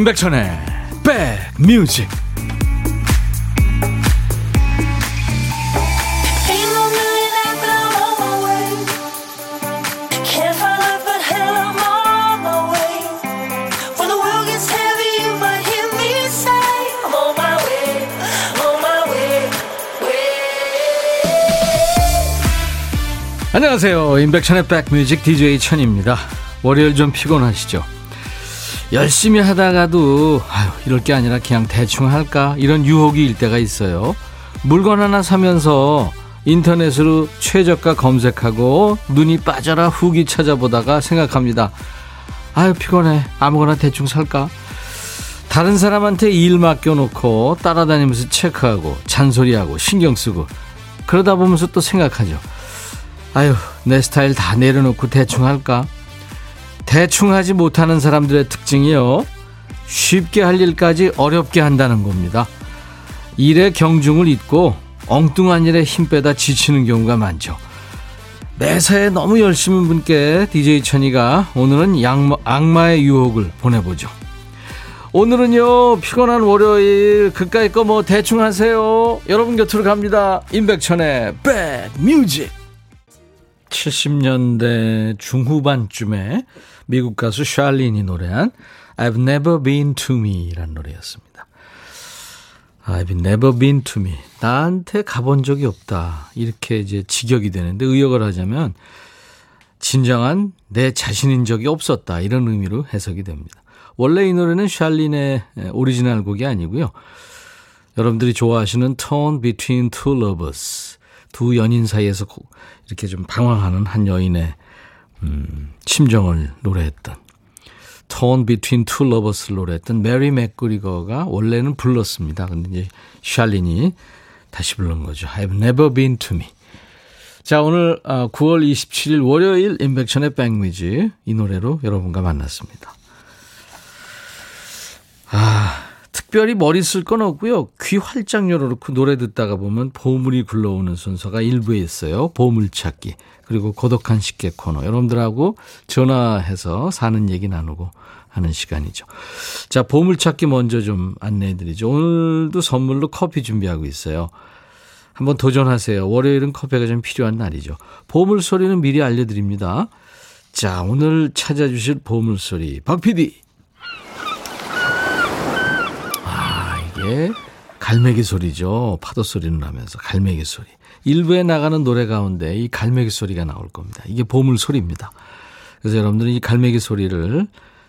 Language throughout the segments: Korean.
임백천의 백뮤직. 안녕하세요. 임백천의 백뮤직 DJ 천입니다. 월요일 좀 피곤하시죠 열심히 하다가도 아유 이럴 게 아니라 그냥 대충 할까 이런 유혹이 일 때가 있어요. 물건 하나 사면서 인터넷으로 최저가 검색하고 눈이 빠져라 후기 찾아보다가 생각합니다. 아유 피곤해 아무거나 대충 살까? 다른 사람한테 일 맡겨놓고 따라다니면서 체크하고 잔소리하고 신경 쓰고 그러다 보면서 또 생각하죠. 아유 내 스타일 다 내려놓고 대충 할까? 대충 하지 못하는 사람들의 특징이요. 쉽게 할 일까지 어렵게 한다는 겁니다. 일의 경중을 잊고 엉뚱한 일에 힘 빼다 지치는 경우가 많죠. 매사에 너무 열심히 분께 DJ 천이가 오늘은 양마, 악마의 유혹을 보내보죠. 오늘은요 피곤한 월요일 그까이 거 뭐 대충 하세요 여러분 곁으로 갑니다 임백천의 백뮤직 70년대 중후반쯤에 미국 가수 샬린이 노래한 I've Never Been To Me라는 노래였습니다. I've Never Been To Me. 나한테 가본 적이 없다. 이렇게 이제 직역이 되는데 의역을 하자면 진정한 내 자신인 적이 없었다. 이런 의미로 해석이 됩니다. 원래 이 노래는 샬린의 오리지널 곡이 아니고요. 여러분들이 좋아하시는 Torn Between Two Lovers. 두 연인 사이에서 이렇게 좀 방황하는 한 여인의 음, 심정을 노래했던 Torn Between Two Lovers를 노래했던 메리 맥그리거가 원래는 불렀습니다. 근데 이제 샬린이 다시 부른 거죠. I've never been to me. 자, 오늘 9월 아, 27일 월요일 인백션의 백뮤지 이 노래로 여러분과 만났습니다. 아, 특별히 머리 쓸 건 없고요. 귀 활짝 열어놓고 노래 듣다가 보면 보물이 굴러오는 순서가 일부에 있어요. 보물찾기. 그리고 고독한 식객 코너. 여러분들하고 전화해서 사는 얘기 나누고 하는 시간이죠. 자, 보물찾기 먼저 좀 안내해 드리죠. 오늘도 선물로 커피 준비하고 있어요. 한번 도전하세요. 월요일은 커피가 좀 필요한 날이죠. 보물 소리는 미리 알려드립니다. 자, 오늘 찾아주실 보물 소리. 박 PD. 예, 갈매기 소리죠. 파도 소리는 나면서 갈매기 소리. 일부에 나가는 노래 가운데 이 갈매기 소리가 나올 겁니다. 이게 보물 소리입니다. 그래서 여러분들은 이 갈매기 소리를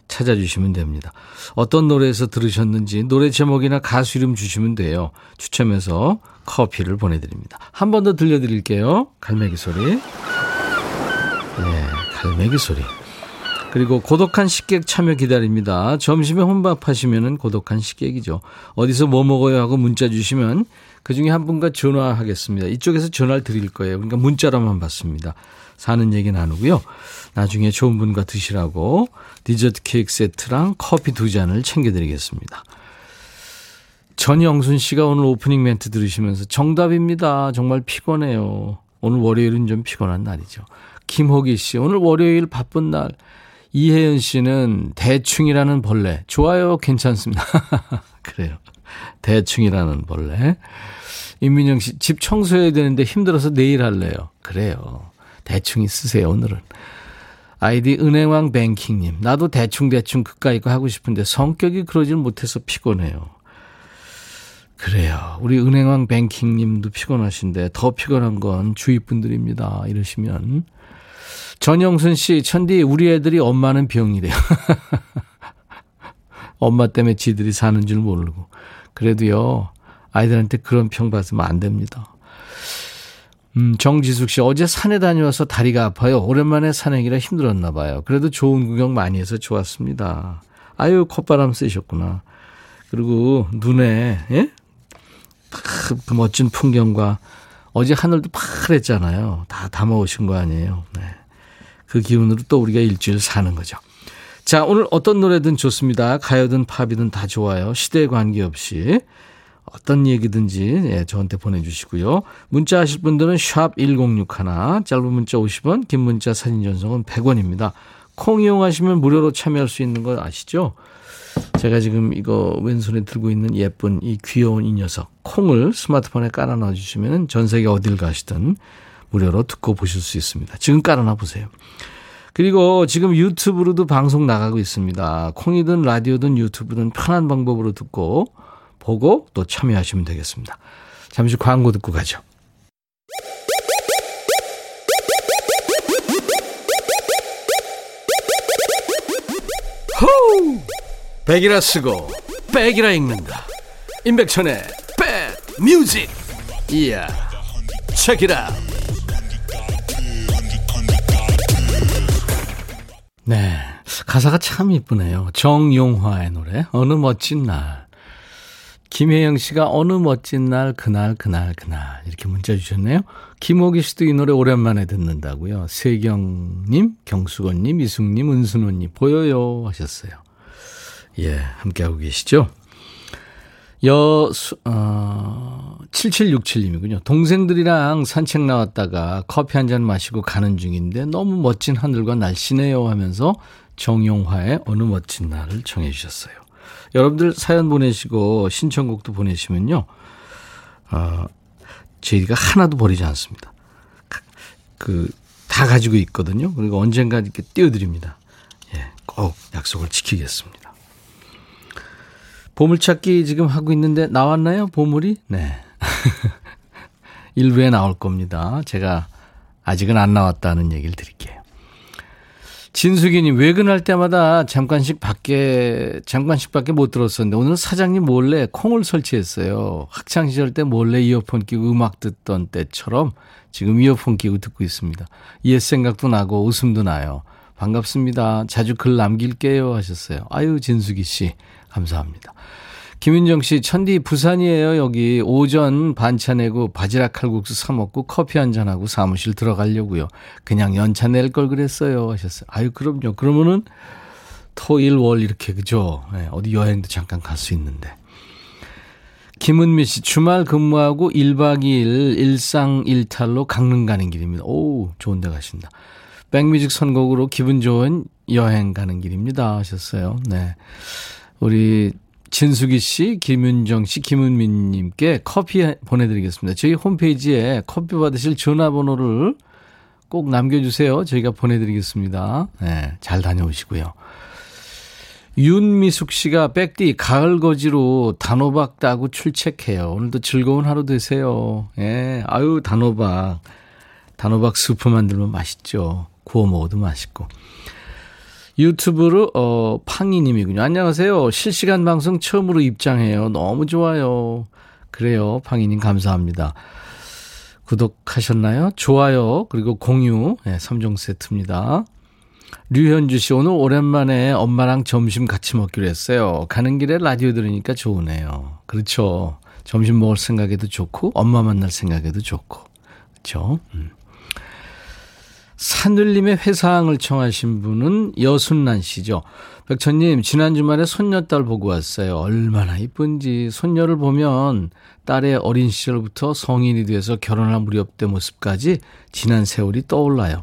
찾아주시면 됩니다. 어떤 노래에서 들으셨는지 노래 제목이나 가수 이름 주시면 돼요. 추첨해서 커피를 보내드립니다. 한 번 더 들려드릴게요. 갈매기 소리. 네, 갈매기 소리. 그리고 고독한 식객 참여 기다립니다. 점심에 혼밥 하시면은 고독한 식객이죠. 어디서 뭐 먹어요 하고 문자 주시면 그 중에 한 분과 전화하겠습니다. 이쪽에서 전화를 드릴 거예요. 그러니까 문자로만 받습니다. 사는 얘기 나누고요. 나중에 좋은 분과 드시라고 디저트 케이크 세트랑 커피 두 잔을 챙겨드리겠습니다. 전영순 씨가 오늘 오프닝 멘트 들으시면서 정답입니다. 정말 피곤해요. 오늘 월요일은 좀 피곤한 날이죠. 김호기 씨, 오늘 월요일 바쁜 날. 이혜연 씨는 대충이라는 벌레. 좋아요. 괜찮습니다. 그래요. 대충이라는 벌레. 임민영 씨, 집 청소해야 되는데 힘들어서 내일 할래요. 그래요. 대충 있으세요, 오늘은. 아이디 은행왕 뱅킹님. 나도 대충대충 그까이 거 하고 싶은데 성격이 그러질 못해서 피곤해요. 그래요. 우리 은행왕 뱅킹님도 피곤하신데 더 피곤한 건 주위 분들입니다. 이러시면 전영순 씨, 천디, 우리 애들이 엄마는 병이래요. 엄마 때문에 지들이 사는 줄 모르고. 그래도요, 아이들한테 그런 평 받으면 안 됩니다. 음, 정지숙 씨, 어제 산에 다녀와서 다리가 아파요. 오랜만에 산행이라 힘들었나 봐요. 그래도 좋은 구경 많이 해서 좋았습니다. 아유, 콧바람 쐬셨구나. 그리고 눈에, 예? 그 멋진 풍경과 어제 하늘도 파랬잖아요. 다 담아오신 거 아니에요. 네. 그 기운으로 또 우리가 일주일 사는 거죠. 자, 오늘 어떤 노래든 좋습니다. 가요든 팝이든 다 좋아요. 시대에 관계없이. 어떤 얘기든지 예, 저한테 보내주시고요. 문자 하실 분들은 샵 1061, 짧은 문자 50원, 긴 문자 사진 전송은 100원입니다. 콩 이용하시면 무료로 참여할 수 있는 거 아시죠? 제가 지금 이거 왼손에 들고 있는 예쁜 이 귀여운 이 녀석 콩을 스마트폰에 깔아 놔 주시면 전 세계 어딜 가시든 무료로 듣고 보실 수 있습니다. 지금 깔아 놔 보세요. 그리고 지금 유튜브로도 방송 나가고 있습니다. 콩이든 라디오든 유튜브든 편한 방법으로 듣고 보고 또 참여하시면 되겠습니다. 잠시 광고 듣고 가죠. 호우! 백이라 쓰고 백이라 읽는다. 임백천의 백 뮤직. 이야. 책이라. 네. 가사가 참 이쁘네요. 정용화의 노래. 어느 멋진 날. 김혜영 씨가 어느 멋진 날, 그날, 그날, 그날. 이렇게 문자 주셨네요. 김호기 씨도 이 노래 오랜만에 듣는다고요. 세경님, 경수건님, 이숙님, 은순호님, 보여요. 하셨어요. 예, 함께하고 계시죠? 여, 어, 7767님이군요. 동생들이랑 산책 나왔다가 커피 한 잔 마시고 가는 중인데 너무 멋진 하늘과 날씨네요 하면서 정용화의 어느 멋진 날을 청해 주셨어요. 여러분들 사연 보내시고 신청곡도 보내시면요. 어, 저희가 하나도 버리지 않습니다. 그, 다 가지고 있거든요. 그리고 언젠가 이렇게 띄워드립니다. 예, 꼭 약속을 지키겠습니다. 보물찾기 지금 하고 있는데 나왔나요? 보물이? 네. 일부에 나올 겁니다. 제가 아직은 안 나왔다는 얘기를 드릴게요. 진숙이님 외근할 때마다 잠깐씩 밖에 잠깐씩 밖에 못 들었었는데 오늘 사장님 몰래 콩을 설치했어요. 학창 시절 때 몰래 이어폰 끼고 음악 듣던 때처럼 지금 이어폰 끼고 듣고 있습니다. 옛 생각도 나고 웃음도 나요. 반갑습니다. 자주 글 남길게요 하셨어요. 아유 진숙이 씨 감사합니다. 김윤정 씨, 천디 부산이에요, 여기. 오전 반차 내고 바지락 칼국수 사 먹고 커피 한잔 하고 사무실 들어가려고요. 그냥 연차 낼 걸 그랬어요. 하셨어요. 아유, 그럼요. 그러면은 토, 일, 월 이렇게, 그죠? 네, 어디 여행도 잠깐 갈 수 있는데. 김은미 씨, 주말 근무하고 1박 2일 일상 일탈로 강릉 가는 길입니다. 오, 좋은 데 가신다. 백뮤직 선곡으로 기분 좋은 여행 가는 길입니다. 하셨어요. 네. 우리 진숙이 씨, 김윤정 씨, 김은민 님께 커피 보내드리겠습니다. 저희 홈페이지에 커피 받으실 전화번호를 꼭 남겨주세요. 저희가 보내드리겠습니다. 네, 잘 다녀오시고요. 윤미숙 씨가 백디 가을 거지로 단호박 따고 출첵해요. 오늘도 즐거운 하루 되세요. 예, 아유 단호박, 단호박 스프 만들면 맛있죠. 구워 먹어도 맛있고. 유튜브로 어 팡이님이군요. 안녕하세요. 실시간 방송 처음으로 입장해요. 너무 좋아요. 그래요, 팡이님 감사합니다. 구독하셨나요? 좋아요 그리고 공유 네, 3종 세트입니다. 류현주 씨 오늘 오랜만에 엄마랑 점심 같이 먹기로 했어요. 가는 길에 라디오 들으니까 좋으네요. 그렇죠. 점심 먹을 생각에도 좋고 엄마 만날 생각에도 좋고 그렇죠. 음. 산들님의 회상을 청하신 분은 여순란 씨죠. 백천님, 지난 주말에 손녀딸 보고 왔어요. 얼마나 이쁜지. 손녀를 보면 딸의 어린 시절부터 성인이 돼서 결혼할 무렵 때 모습까지 지난 세월이 떠올라요.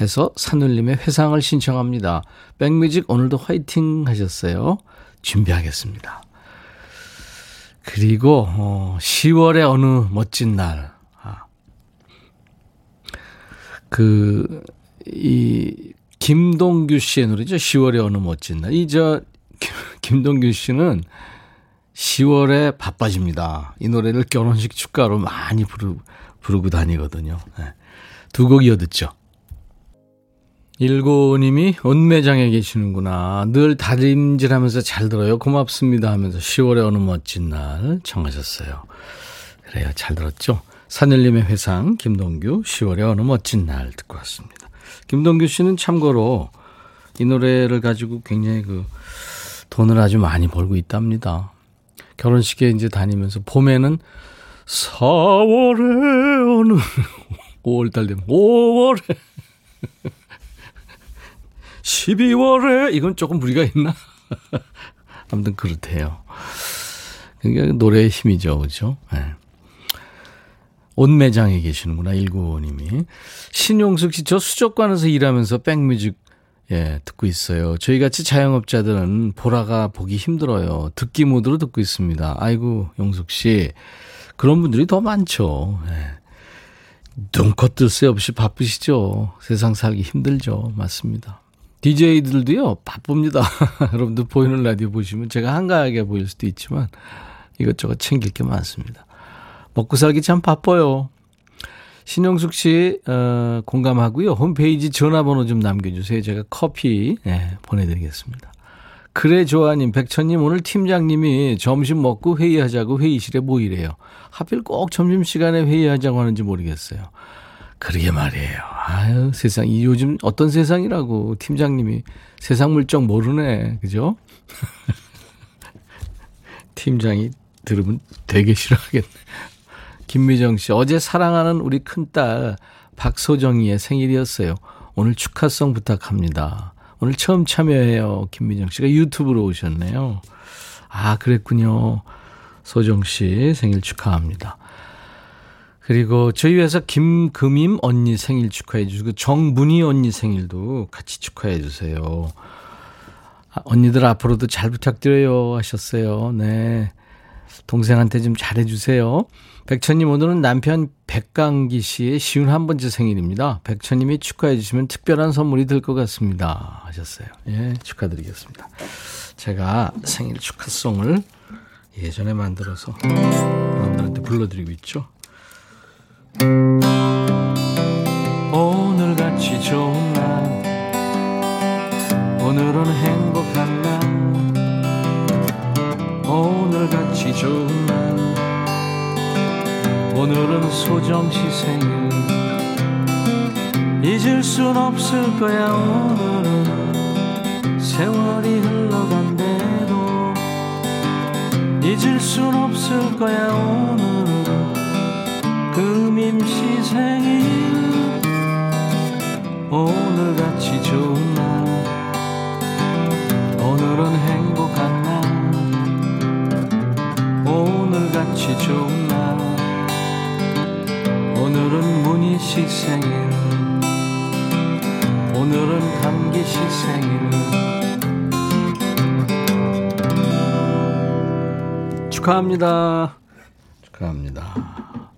해서 산울림의 회상을 신청합니다. 백뮤직 오늘도 화이팅 하셨어요. 준비하겠습니다. 그리고 어, 10월의 어느 멋진 날 그, 이, 김동규 씨의 노래죠. 10월의 어느 멋진 날. 이, 저, 김동규 씨는 10월에 바빠집니다. 이 노래를 결혼식 축가로 많이 부르, 부르고 다니거든요. 네. 두곡 이어 듣죠. 일고님이 온매장에 계시는구나. 늘 다림질 하면서 잘 들어요. 고맙습니다 하면서 10월의 어느 멋진 날 청하셨어요. 그래요. 잘 들었죠? 산울림의 회상, 김동규, 10월의 어느 멋진 날 듣고 왔습니다. 김동규 씨는 참고로 이 노래를 가지고 굉장히 그 돈을 아주 많이 벌고 있답니다. 결혼식에 이제 다니면서 봄에는 4월에 어느 5월달 되면 5월에 12월에 이건 조금 무리가 있나? 아무튼 그렇대요. 그러니까 노래의 힘이죠, 그렇죠? 네. 옷매장에 계시는구나, 195님이. 신용숙 씨, 저 수족관에서 일하면서 백뮤직 예, 듣고 있어요. 저희 같이 자영업자들은 보라가 보기 힘들어요. 듣기 모드로 듣고 있습니다. 아이고, 용숙 씨. 그런 분들이 더 많죠. 예. 눈코 뜰 새 없이 바쁘시죠. 세상 살기 힘들죠. 맞습니다. DJ들도요, 바쁩니다. 여러분들 보이는 라디오 보시면 제가 한가하게 보일 수도 있지만 이것저것 챙길 게 많습니다. 먹고 살기 참 바빠요. 신영숙 씨, 어, 공감하고요. 홈페이지 전화번호 좀 남겨주세요. 제가 커피, 네, 보내드리겠습니다. 그래, 조아님, 백천님, 오늘 팀장님이 점심 먹고 회의하자고 회의실에 모이래요. 하필 꼭 점심 시간에 회의하자고 하는지 모르겠어요. 그러게 말이에요. 아유, 세상 이 요즘 어떤 세상이라고 팀장님이 세상 물정 모르네. 그죠? 팀장이 들으면 되게 싫어하겠네. 김미정 씨, 어제 사랑하는 우리 큰딸 박소정이의 생일이었어요. 오늘 축하송 부탁합니다. 오늘 처음 참여해요. 김미정 씨가 유튜브로 오셨네요. 아, 그랬군요. 소정 씨 생일 축하합니다. 그리고 저희 회사 김금임 언니 생일 축하해 주시고 정문희 언니 생일도 같이 축하해 주세요. 아, 언니들 앞으로도 잘 부탁드려요 하셨어요. 네. 동생한테 좀 잘해 주세요. 백천님 오늘은 남편 백강기 씨의 쉬운 한 번째 생일입니다. 백천님이 축하해 주시면 특별한 선물이 될 것 같습니다. 하셨어요. 예, 축하드리겠습니다. 제가 생일 축하송을 예전에 만들어서 여러분들한테 불러드리고 있죠. 오늘같이 좋은 날 오늘은 행복 날 오늘같이 좋은 날 오늘은 소정시 생일. 잊을 순 없을 거야 오늘은. 세월이 흘러간대도 잊을 순 없을 거야 오늘은. 금임시 생일. 오늘같이 좋은 날. 오늘은 행 오늘같이 좋은 날. 오늘은 문희 씨 생일. 오늘은 감기 씨 생일. 축하합니다. 축하합니다.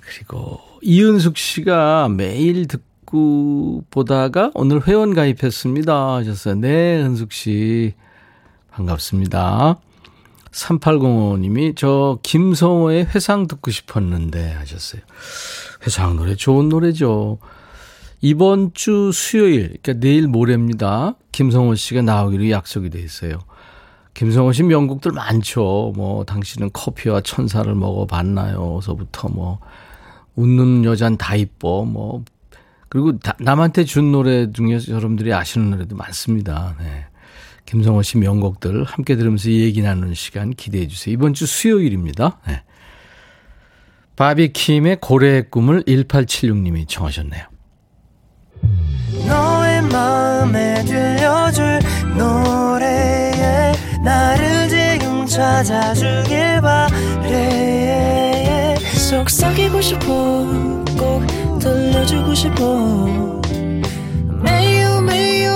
그리고 이은숙 씨가 매일 듣고 보다가 오늘 회원 가입했습니다 하셨어요. 네 은숙 씨. 반갑습니다 3805님이 저 김성호의 회상 듣고 싶었는데 하셨어요. 회상 노래 좋은 노래죠. 이번 주 수요일, 그러니까 내일 모레입니다. 김성호 씨가 나오기로 약속이 돼 있어요. 김성호 씨 명곡들 많죠. 뭐 당신은 커피와 천사를 먹어봤나요?서부터 뭐 웃는 여잔 다 이뻐. 뭐 그리고 다, 남한테 준 노래 중에서 여러분들이 아시는 노래도 많습니다. 네. 김성호 씨 명곡들 함께 들으면서 얘기 나누는 시간 기대해 주세요. 이번 주 수요일입니다. 네. 바비킴의 고래의 꿈을 1876님이 청하셨네요. 너의 마음에 들려줄 노래에 나를 지금 찾아주길 바래 속삭이고 싶어 꼭 들려주고 싶어 매우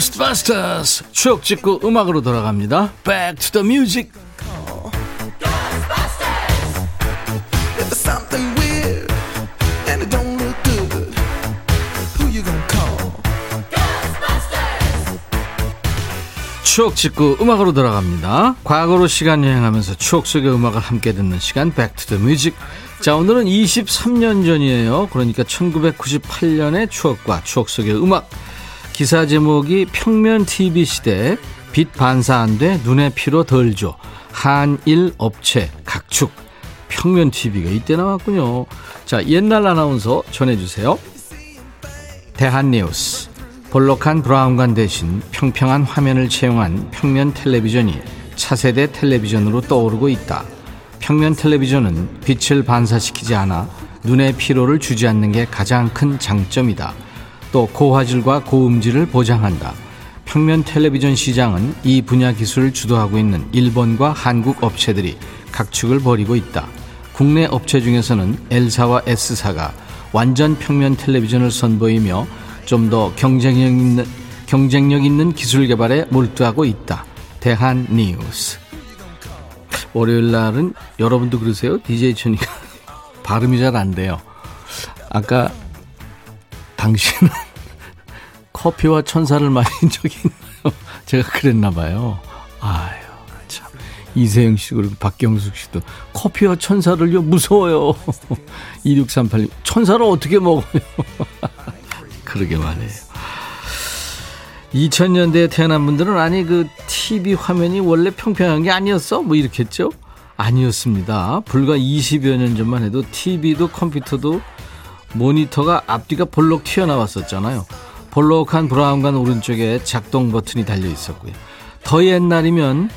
고스트바스터스 추억 찍고 음악으로 돌아갑니다. Back to the music. 추억 찍고 음악으로 돌아갑니다. 과거로 시간 여행하면서 추억 속의 음악을 함께 듣는 시간 Back to the Music. 자 오늘은 23년 전이에요. 그러니까 1998년의 추억과 추억 속의 음악 기사 제목이 평면 TV 시대 빛 반사 안 돼 눈에 피로 덜 줘. 한일 업체 각축 평면 TV가 이때 나왔군요. 자, 옛날 아나운서 전해주세요. 대한뉴스. 볼록한 브라운관 대신 평평한 화면을 채용한 평면 텔레비전이 차세대 텔레비전으로 떠오르고 있다. 평면 텔레비전은 빛을 반사시키지 않아 눈의 피로를 주지 않는 게 가장 큰 장점이다. 또 고화질과 고음질을 보장한다. 평면 텔레비전 시장은 이 분야 기술을 주도하고 있는 일본과 한국 업체들이 각축을 벌이고 있다. 국내 업체 중에서는 L사와 S사가 완전 평면 텔레비전을 선보이며 좀 더 경쟁력 있는, 경쟁력 있는 기술 개발에 몰두하고 있다. 대한 뉴스. 월요일 날은 여러분도 그러세요? DJ 천이가 발음이 잘 안 돼요. 아까 당신은 커피와 천사를 마신 적이 있나요? 제가 그랬나 봐요. 아유, 참. 이세영 씨, 그리고 박경숙 씨도 커피와 천사를요, 무서워요. 2638, 천사를 어떻게 먹어요? 그러게 말이에요. 2000년대에 태어난 분들은 아니, 그 TV 화면이 원래 평평한 게 아니었어? 뭐 이렇게 했죠? 아니었습니다. 불과 20여 년 전만 해도 TV도 컴퓨터도 모니터가 앞뒤가 볼록 튀어나왔었잖아요. 볼록한 브라운관 오른쪽에 작동 버튼이 달려 있었고요. 더 옛날이면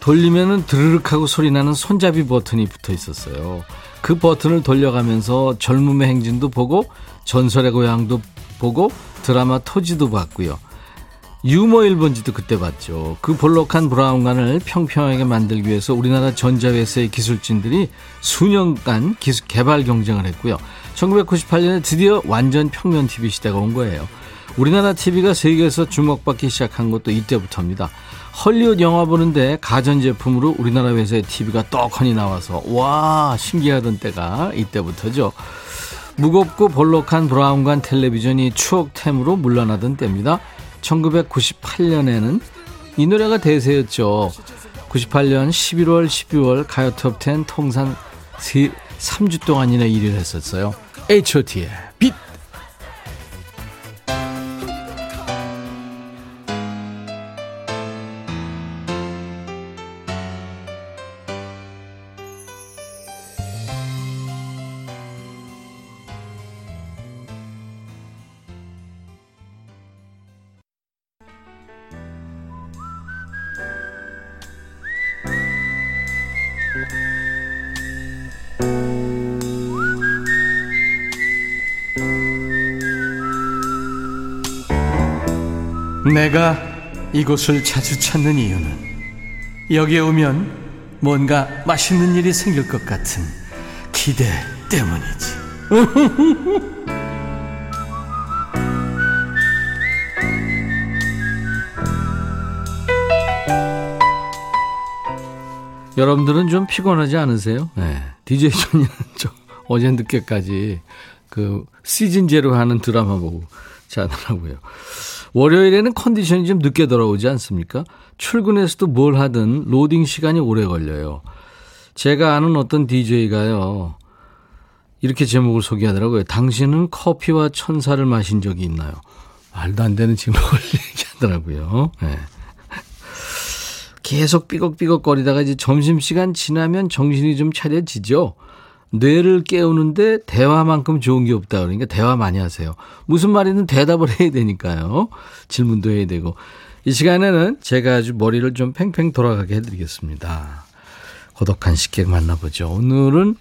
돌리면은 드르륵 하고 소리 나는 손잡이 버튼이 붙어 있었어요. 그 버튼을 돌려가면서 젊음의 행진도 보고 전설의 고향도 보고 드라마 토지도 봤고요. 유머 1번지도 그때 봤죠. 그 볼록한 브라운관을 평평하게 만들기 위해서 우리나라 전자회사의 기술진들이 수년간 기술 개발 경쟁을 했고요. 1998년에 드디어 완전 평면 TV 시대가 온 거예요. 우리나라 TV가 세계에서 주목받기 시작한 것도 이때부터입니다. 헐리우드 영화 보는데 가전제품으로 우리나라 회사의 TV가 떡하니 나와서 와 신기하던 때가 이때부터죠. 무겁고 볼록한 브라운관 텔레비전이 추억템으로 물러나던 때입니다. 1998년에는 이 노래가 대세였죠. 98년 11월, 12월 가요 톱 10 통산 3주 동안이나 1위를 했었어요. H.O.T의 빛! 내가 이곳을 자주 찾는 이유는 여기에 오면 뭔가 맛있는 일이 생길 것 같은 기대 때문이지. 여러분들은 좀 피곤하지 않으세요? 네. DJ 존이는 좀 어제 늦게까지 그 시즌제로 하는 드라마 보고 자더라고요. 월요일에는 컨디션이 좀 늦게 돌아오지 않습니까? 출근해서도 뭘 하든 로딩 시간이 오래 걸려요. 제가 아는 어떤 DJ가요. 이렇게 제목을 소개하더라고요. 당신은 커피와 천사를 마신 적이 있나요? 말도 안 되는 제목을 얘기하더라고요. 네. 계속 삐걱삐걱 거리다가 이제 점심시간 지나면 정신이 좀 차려지죠. 뇌를 깨우는데 대화만큼 좋은 게 없다. 그러니까 대화 많이 하세요. 무슨 말이든 대답을 해야 되니까요. 질문도 해야 되고. 이 시간에는 제가 아주 머리를 좀 팽팽 돌아가게 해드리겠습니다. 고독한 식객 만나보죠. 오늘은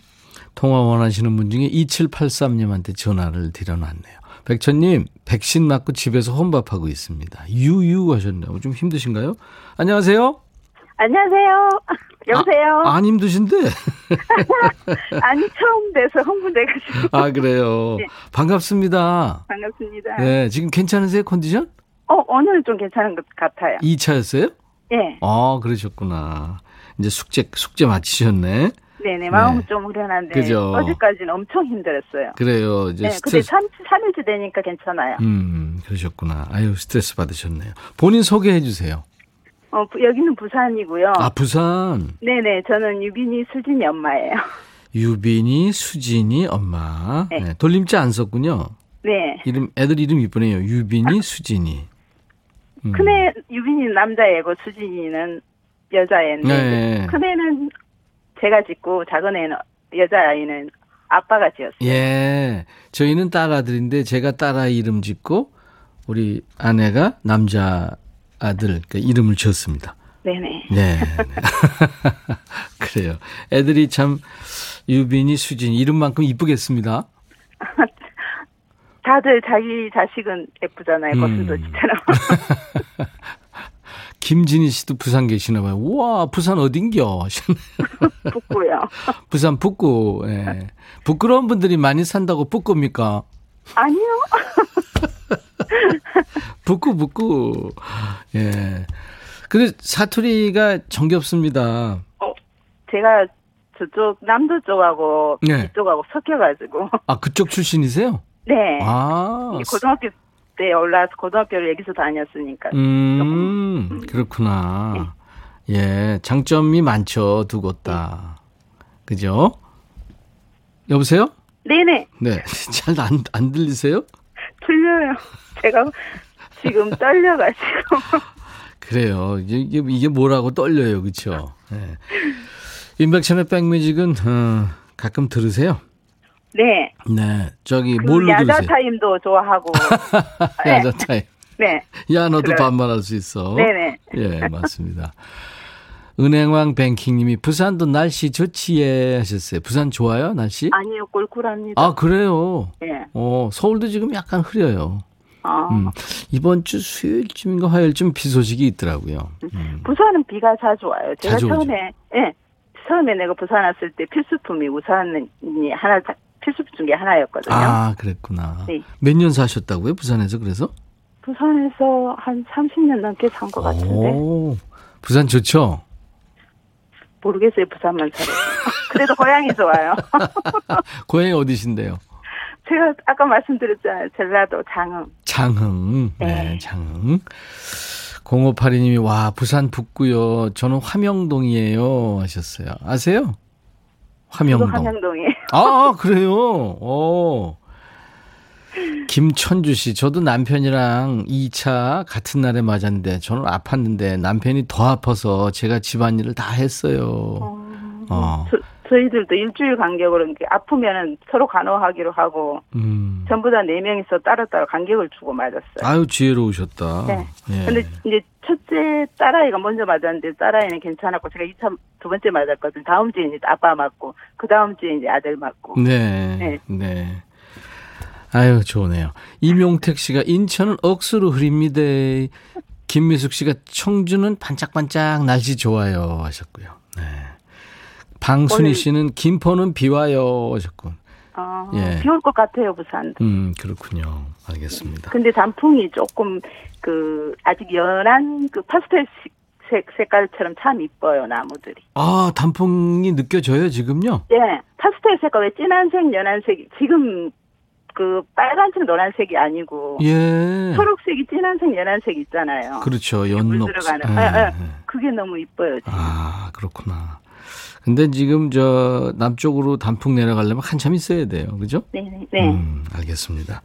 통화 원하시는 분 중에 2783님한테 전화를 드려놨네요. 백천님, 백신 맞고 집에서 혼밥하고 있습니다. 유유 하셨네요. 좀 힘드신가요? 안녕하세요. 안녕하세요. 여보세요. 아, 안 힘드신데? 아니 처음 돼서 흥분돼가지고. 아 그래요. 네. 반갑습니다. 반갑습니다. 네, 지금 괜찮으세요 컨디션? 어 오늘은 좀 괜찮은 것 같아요. 2차였어요? 예. 아 그러셨구나. 이제 숙제 숙제 마치셨네. 네네 마음은 네. 좀 후련한데 그죠. 어제까지는 엄청 힘들었어요. 그래요. 이제 네, 근데 스트레스. 3, 3일째 되니까 괜찮아요. 음 그러셨구나. 아유 스트레스 받으셨네요. 본인 소개해 주세요. 어, 부- 여기는 부산이고요. 아 부산 네네 저는 유빈이 수진이 엄마예요. 유빈이 수진이 엄마. 네. 네, 돌림자 안 썼군요. 네. 이름 애들 이름 이쁘네요. 유빈이, 수진이. 음. 큰애 유빈이는 남자애고 수진이는 여자애인데 네. 큰애는 제가 짓고 작은 애는 여자아이는 아빠가 지었어요. 예. 저희는 딸아들인데 제가 딸아이 이름 짓고 우리 아내가 남자 아들 그 이름을 지었습니다. 네네. 네. 그래요. 애들이 참 유빈이, 수진 이름만큼 이쁘겠습니다. 다들 자기 자식은 예쁘잖아요. 음. 거스도지처럼. 김진희 씨도 부산 계시나 봐요. 우와, 부산 어딘겨? 붙고요. 부산 북구. 예. 부끄러운 분들이 많이 산다고 북구입니까? 아니요. 북구 북구. 예. 근데 사투리가 정겹습니다. 어, 제가 저쪽 남도 쪽하고 네. 이쪽하고 섞여가지고 아, 그쪽 출신이세요? 네. 아. 고등학교 때 올라와서 고등학교를 여기서 다녔으니까. 음, 그렇구나. 예, 장점이 많죠, 두 곳 다. 그죠? 여보세요? 네네. 네. 잘 안, 안 들리세요? 틀려요. 제가 지금 떨려가지고. 그래요. 이게, 이게- 뭐라고 떨려요. 그쵸? 예. 임백천의 백뮤직은, 어, 가끔 들으세요? 네. 네. 저기, 그 뭘로 야자 들으세요? 타임도 좋아하고. 네. 야자 타임. 네. 야, 너도 그래요. 반말할 수 있어. 네네. 예, 맞습니다. 은행왕 뱅킹님이 부산도 날씨 좋지예 하셨어요. 부산 좋아요, 날씨? 아니요, 꿀꿀합니다. 아, 그래요. 네. 어, 서울도 지금 약간 흐려요. 아, 음, 이번 주 수요일쯤인가 화요일쯤 비 소식이 있더라고요. 음. 부산은 비가 자주 와요. 제가 자주. 처음에, 예. 처음에 내가 부산 왔을 때 필수품이 우산이 하나, 필수품 중에 하나였거든요. 아, 그랬구나. 네. 몇년 사셨다고요? 부산에서 그래서? 부산에서 한 30년 넘게 산 것 같은데. 오, 부산 좋죠? 모르겠어요, 부산만 살아서. 그래도 고향이 좋아요. 고향이 어디신데요? 제가 아까 말씀드렸잖아요. 전라도 장흥. 장흥. 네, 네. 장흥. 0582님이 와, 부산 북구요. 저는 화명동이에요. 하셨어요. 아세요? 화명동. 함양동이에요. 아, 그래요? 오. 김천주 씨, 저도 남편이랑 2차 같은 날에 맞았는데, 저는 아팠는데, 남편이 더 아파서 제가 집안일을 다 했어요. 어. 저, 저희들도 일주일 간격으로 이렇게 아프면은 서로 간호하기로 하고 음. 전부 다 네 명이서 따로따로 간격을 주고 맞았어요. 아유, 지혜로우셨다. 네. 예. 근데 이제 첫째 딸아이가 먼저 맞았는데 딸아이는 괜찮았고 제가 2차 두 번째 맞았거든요. 다음 주에 이제 아빠 맞고 그 다음 주에 이제 아들 맞고. 네. 네. 네. 아유, 좋네요. 이명택 씨가 인천은 억수로 흐립니다. 김미숙 씨가 청주는 반짝반짝 날씨 좋아요 하셨고요. 네. 방순희 씨는 김포는 비 와요 하셨고. 어, 예. 비올 것 같아요 부산. 음, 그렇군요. 알겠습니다. 근데 단풍이 조금 그 아직 연한 그 파스텔 색 색깔처럼 참 이뻐요 나무들이. 아, 단풍이 느껴져요, 지금요? 예, 파스텔 색깔 왜 진한 색, 연한 색 지금 그 빨간색, 노란색이 아니고 예. 초록색이 진한색, 연한색 있잖아요. 그렇죠. 들어가는. 예, 예, 예. 예. 그게 너무 이뻐요. 지금. 아, 그렇구나. 근데 지금 저 남쪽으로 단풍 내려가려면 한참 있어야 돼요. 그죠? 네, 네. 음, 알겠습니다.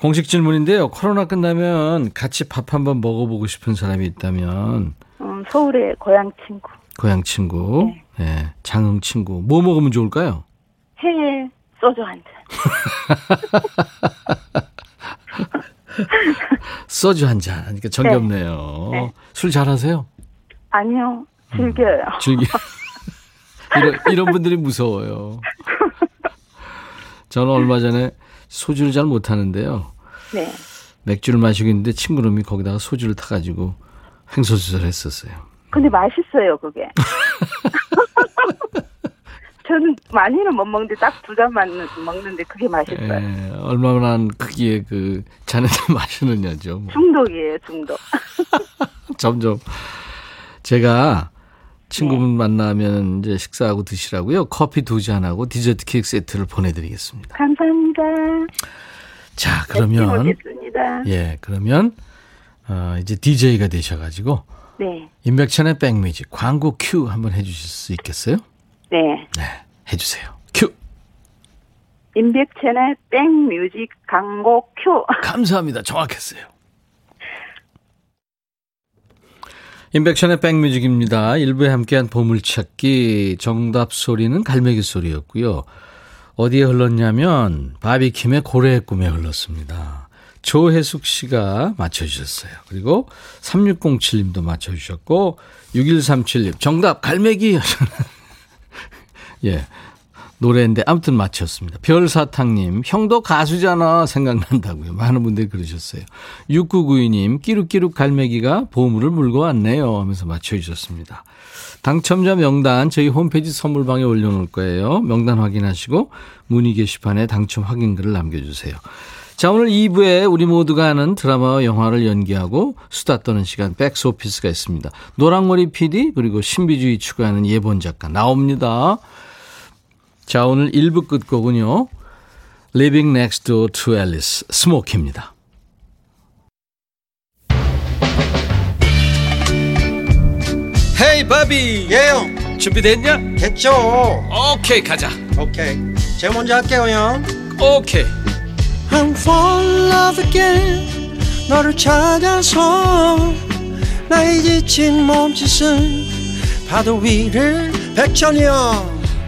공식 질문인데요. 코로나 끝나면 같이 밥 한번 먹어보고 싶은 사람이 있다면 음, 서울의 고향 친구. 고향 친구, 네. 예, 장흥 친구, 뭐 먹으면 좋을까요? 해에 소주 한 잔. 소주 한 잔. 그러니까 정겹네요. 네. 술 잘하세요? 아니요, 즐겨요. 즐겨. 이런, 이런 분들이 무서워요. 저는 얼마 전에 소주를 잘 못하는데요. 네. 맥주를 마시고 있는데 친구놈이 거기다가 소주를 타가지고 횡설수설 했었어요. 근데 맛있어요, 그게. 저는 많이는 못 먹는데 딱 두 잔만 먹는데 그게 맛있어요. 에, 얼마나 크기의 그 잔에다 마시느냐죠. 뭐. 중독이에요, 중독. 점점 제가 친구분 만나면 이제 식사하고 드시라고요. 커피 두 잔하고 디저트 케이크 세트를 보내드리겠습니다. 감사합니다. 자, 그러면. 예, 그러면 어, 이제 DJ가 되셔가지고 네, 임백천의 백뮤직 광고 큐 한번 해주실 수 있겠어요? 네. 네, 해주세요. 큐. 임백천의 백뮤직 광고 큐. 감사합니다. 정확했어요. 임백천의 백뮤직입니다. 일부에 함께한 보물찾기 정답 소리는 갈매기 소리였고요. 어디에 흘렀냐면 바비킴의 고래의 꿈에 흘렀습니다. 조혜숙 씨가 맞춰주셨어요. 그리고 3607님도 맞춰주셨고 6137님 정답 갈매기 예 노래인데 아무튼 맞췄습니다. 별사탕님 형도 가수잖아 생각난다고요. 많은 분들이 그러셨어요. 6992님 끼룩끼룩 갈매기가 보물을 물고 왔네요 하면서 맞춰주셨습니다. 당첨자 명단 저희 홈페이지 선물방에 올려놓을 거예요. 명단 확인하시고 문의 게시판에 당첨 확인글을 남겨주세요. 자, 오늘 2부에 우리 모두가 아는 드라마와 영화를 연기하고 수다 떠는 시간 백스오피스가 있습니다. 노랑머리 PD 그리고 신비주의 추구하는 예본 작가 나옵니다. 자, 오늘 1부 끝곡은요. Living Next Door to Alice, 스모키입니다. 헤이 바비. 예영. 준비됐냐? 됐죠. 오케이 가자. 오케이. 제가 먼저 할게요 형. 오케이. I'm fall in love again 너를 찾아서 나의 지친 몸짓은 파도 위를 백천이 형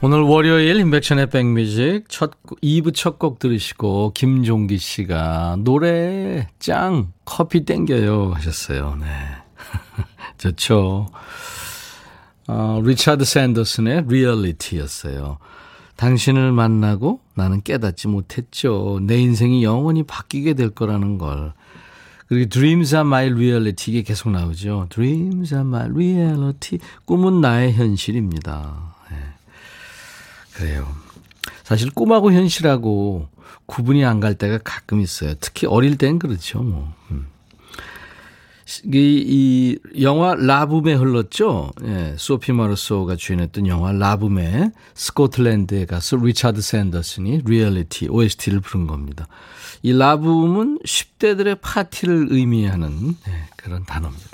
오늘 월요일 인백션의 백뮤직 첫 2부 첫 곡 들으시고 김종기 씨가 노래 짱 커피 땡겨요 하셨어요. 네. 좋죠. 어, 리차드 샌더슨의 리얼리티였어요. 당신을 만나고 나는 깨닫지 못했죠. 내 인생이 영원히 바뀌게 될 거라는 걸. 그리고 Dreams are my reality 이게 계속 나오죠. Dreams are my reality. 꿈은 나의 현실입니다. 네. 그래요. 사실 꿈하고 현실하고 구분이 안 갈 때가 가끔 있어요. 특히 어릴 땐 그렇죠. 뭐. 음. 이, 이 영화 라붐에 흘렀죠. 예, 소피 마르소가 주연했던 영화 라붐에 스코틀랜드에 가서 리차드 샌더슨이 Reality OST를 부른 겁니다. 이 라붐은 10대들의 파티를 의미하는 예, 그런 단어입니다.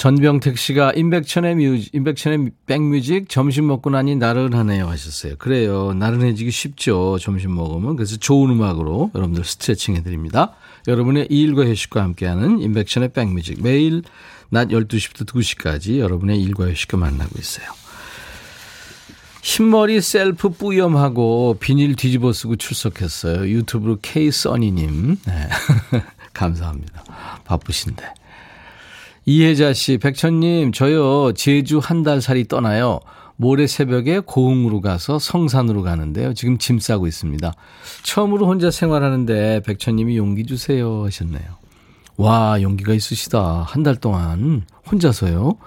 전병택 씨가 임백천의 뮤직, 임백천의 백뮤직 점심 먹고 나니 나른하네요 하셨어요. 그래요. 나른해지기 쉽죠. 점심 먹으면. 그래서 좋은 음악으로 여러분들 스트레칭 해드립니다. 여러분의 일과 휴식과 함께하는 임백천의 백뮤직. 매일 낮 12시부터 2시까지 여러분의 일과 휴식과 만나고 있어요. 흰머리 셀프 뿌염하고 비닐 뒤집어 쓰고 출석했어요. 유튜브로 K써니님. 네. 감사합니다. 바쁘신데. 이혜자 씨, 백천님, 저요, 제주 한 달 살이 떠나요. 모레 새벽에 고흥으로 가서 성산으로 가는데요. 지금 짐 싸고 있습니다. 처음으로 혼자 생활하는데 백천님이 용기 주세요 하셨네요. 와, 용기가 있으시다. 한 달 동안 혼자서요.